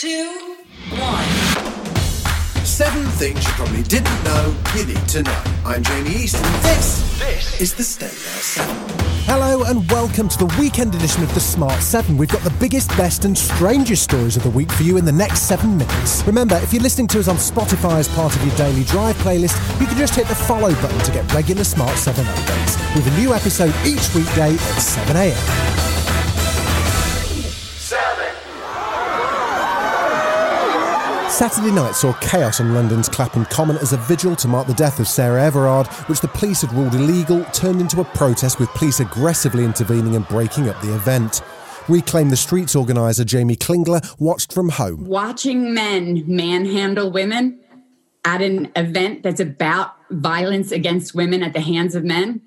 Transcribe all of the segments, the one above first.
two, one. Seven things you probably didn't know you need to know. I'm Jamie East, and this, this is the Stay There 7. Hello and welcome to the weekend edition of the Smart 7. We've got the biggest, best, and strangest stories of the week for you in the next seven minutes. Remember, if you're listening to us on Spotify as part of your daily drive playlist, you can just hit the follow button to get regular Smart 7 updates with a new episode each weekday at 7am. Saturday night saw chaos on London's Clapham Common as a vigil to mark the death of Sarah Everard, which the police had ruled illegal, turned into a protest with police aggressively intervening and breaking up the event. Reclaim the Streets organiser Jamie Klingler watched from home. Watching men manhandle women at an event that's about violence against women at the hands of men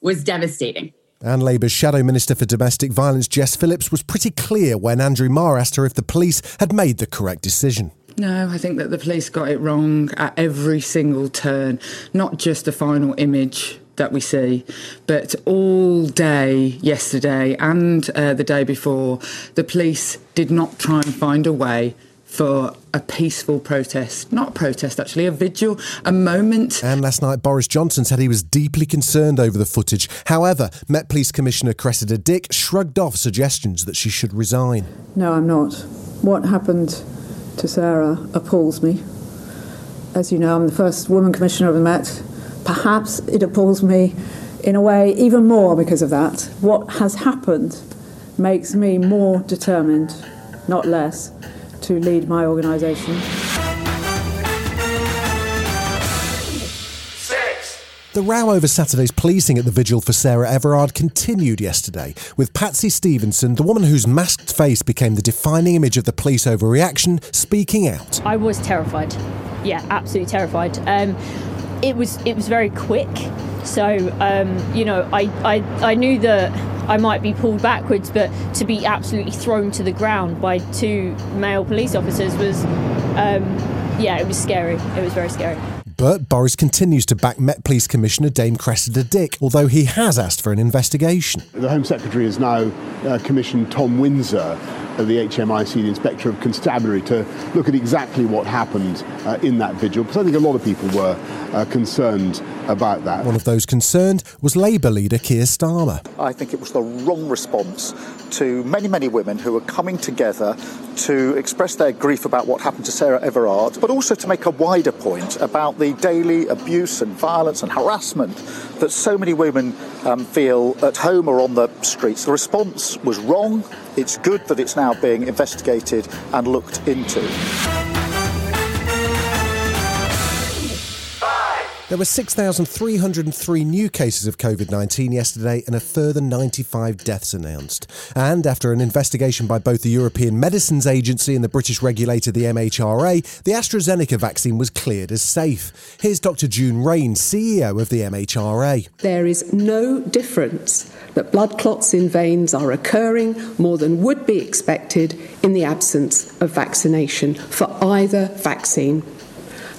was devastating. And Labour's Shadow Minister for Domestic Violence, Jess Phillips, was pretty clear when Andrew Marr asked her if the police had made the correct decision. No, I think that the police got it wrong at every single turn, not just the final image that we see, but all day yesterday and uh, the day before, the police did not try and find a way for a peaceful protest. Not a protest, actually, a vigil, a moment. And last night, Boris Johnson said he was deeply concerned over the footage. However, Met Police Commissioner Cressida Dick shrugged off suggestions that she should resign. No, I'm not. What happened to Sarah appalls me. As you know, I'm the first woman commissioner of the Met. Perhaps it appalls me in a way even more because of that. What has happened makes me more determined, not less, to lead my organisation. The row over Saturday's policing at the vigil for Sarah Everard continued yesterday, with Patsy Stevenson, the woman whose masked face became the defining image of the police overreaction, speaking out. I was terrified. Yeah, absolutely terrified. Um, it was it was very quick, so um, you know I, I I knew that I might be pulled backwards, but to be absolutely thrown to the ground by two male police officers was, um, yeah, it was scary. It was very scary. But Boris continues to back Met Police Commissioner Dame Cressida Dick, although he has asked for an investigation. The Home Secretary has now uh, commissioned Tom Winsor, uh, the HMIC, the Inspector of Constabulary, to look at exactly what happened uh, in that vigil, because I think a lot of people were uh, concerned about that. One of those concerned was Labour leader Keir Starmer. I think it was the wrong response to many, many women who were coming together to express their grief about what happened to Sarah Everard, but also to make a wider point about the daily abuse and violence and harassment that so many women um, feel at home or on the streets. The response was wrong. It's good that it's now being investigated and looked into. There were 6,303 new cases of COVID 19 yesterday and a further 95 deaths announced. And after an investigation by both the European Medicines Agency and the British regulator, the MHRA, the AstraZeneca vaccine was cleared as safe. Here's Dr. June Raine, CEO of the MHRA. There is no difference that blood clots in veins are occurring more than would be expected in the absence of vaccination for either vaccine.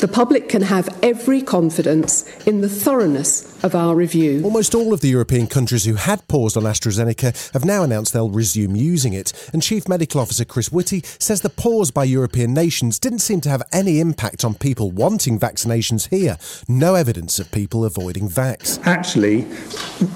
The public can have every confidence in the thoroughness of our review. Almost all of the European countries who had paused on AstraZeneca have now announced they'll resume using it. And Chief Medical Officer Chris Whitty says the pause by European nations didn't seem to have any impact on people wanting vaccinations here. No evidence of people avoiding vax. Actually,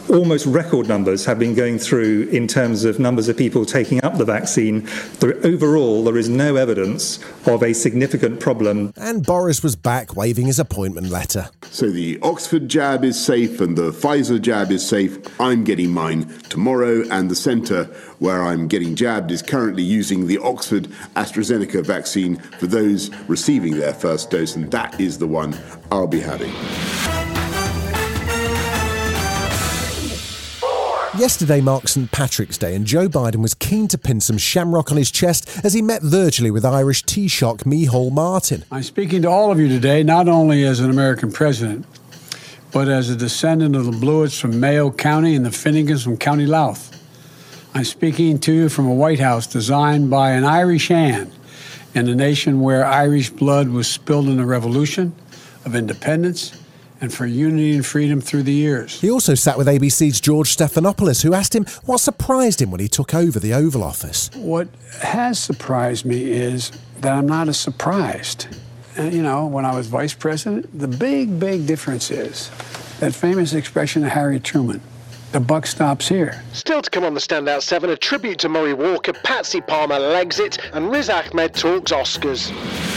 almost record numbers have been going through in terms of numbers of people taking up the vaccine. overall, there is no evidence of a significant problem. And Boris was back waving his appointment letter. So the Oxford jab is safe and the Pfizer jab is safe. I'm getting mine tomorrow, and the centre where I'm getting jabbed is currently using the Oxford AstraZeneca vaccine for those receiving their first dose, and that is the one I'll be having. Yesterday marked St Patrick's Day, and Joe Biden was keen to pin some shamrock on his chest as he met virtually with Irish Taoiseach Micheál Martin. I'm speaking to all of you today, not only as an American president, but as a descendant of the Blewitts from Mayo County and the Finnegans from County Louth. I'm speaking to you from a White House designed by an Irish hand in a nation where Irish blood was spilled in the Revolution of Independence and for unity and freedom through the years. He also sat with ABC's George Stephanopoulos, who asked him what surprised him when he took over the Oval Office. What has surprised me is that I'm not as surprised. And, you know, when I was vice president, the big, big difference is that famous expression of Harry Truman the buck stops here. Still to come on the Standout 7, a tribute to Murray Walker, Patsy Palmer legs it, and Riz Ahmed talks Oscars.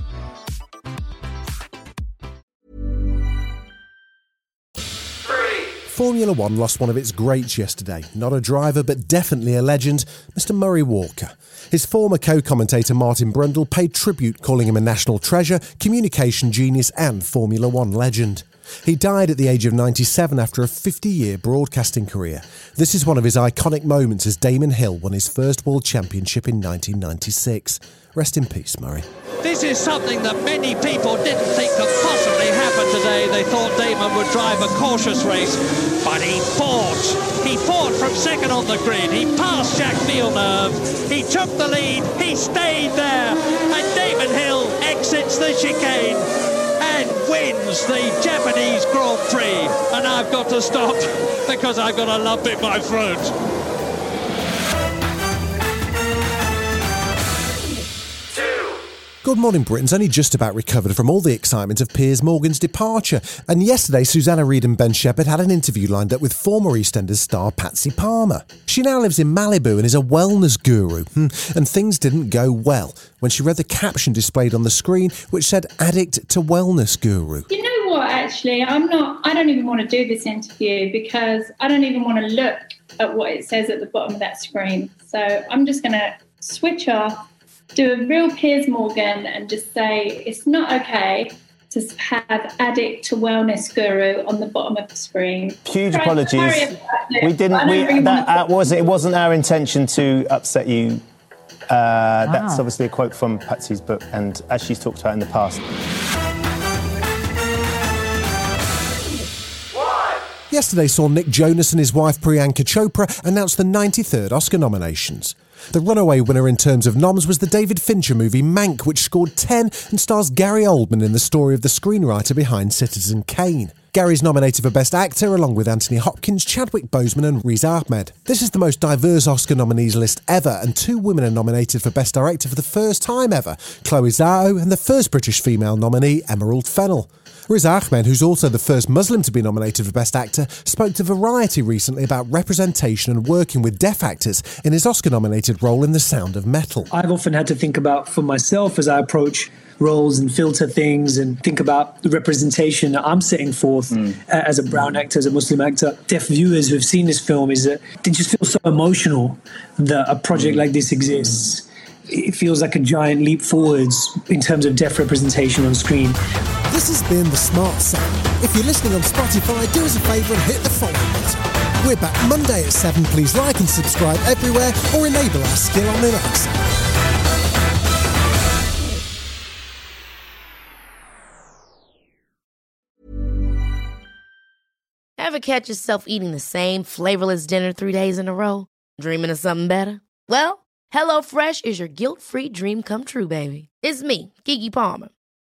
Formula One lost one of its greats yesterday. Not a driver, but definitely a legend, Mr. Murray Walker. His former co commentator Martin Brundle paid tribute, calling him a national treasure, communication genius, and Formula One legend. He died at the age of 97 after a 50 year broadcasting career. This is one of his iconic moments as Damon Hill won his first world championship in 1996. Rest in peace, Murray. This is something that many people didn't think could possibly happen today. They thought Damon would drive a cautious race, but he fought. He fought from second on the grid. He passed Jacques Villeneuve. He took the lead. He stayed there. And Damon Hill exits the chicane wins the Japanese Grand Prix. And I've got to stop because I've got a lump in my throat. Good Morning Britain's only just about recovered from all the excitement of Piers Morgan's departure. And yesterday, Susanna Reid and Ben Shepherd had an interview lined up with former EastEnders star Patsy Palmer. She now lives in Malibu and is a wellness guru. Hmm, and things didn't go well when she read the caption displayed on the screen, which said Addict to Wellness Guru. You know what, actually? I'm not, I don't even want to do this interview because I don't even want to look at what it says at the bottom of that screen. So I'm just going to switch off do a real Piers Morgan and just say it's not okay to have addict to wellness guru on the bottom of the screen. Huge apologies. We didn't. We really that uh, was it. Wasn't our intention to upset you. Uh, That's Ah. obviously a quote from Patsy's book, and as she's talked about in the past. Yesterday saw Nick Jonas and his wife Priyanka Chopra announce the 93rd Oscar nominations. The runaway winner in terms of noms was the David Fincher movie Mank, which scored 10 and stars Gary Oldman in the story of the screenwriter behind Citizen Kane. Gary's nominated for Best Actor along with Anthony Hopkins, Chadwick Boseman, and Riz Ahmed. This is the most diverse Oscar nominees list ever, and two women are nominated for Best Director for the first time ever Chloe Zhao and the first British female nominee, Emerald Fennell. Riz Ahmed, who's also the first Muslim to be nominated for Best Actor, spoke to Variety recently about representation and working with deaf actors in his Oscar nominated role in The Sound of Metal. I've often had to think about for myself as I approach roles and filter things and think about the representation that I'm setting forth uh, as a brown actor, as a Muslim actor. Deaf viewers who have seen this film is that they just feel so emotional that a project like this exists. It feels like a giant leap forwards in terms of deaf representation on screen. This has been The Smart Sound. If you're listening on Spotify, do us a favour and hit the follow button. We're back Monday at 7. Please like and subscribe everywhere or enable our skill on Alexa. Ever catch yourself eating the same flavorless dinner three days in a row? Dreaming of something better? Well, HelloFresh is your guilt free dream come true, baby. It's me, Keke Palmer.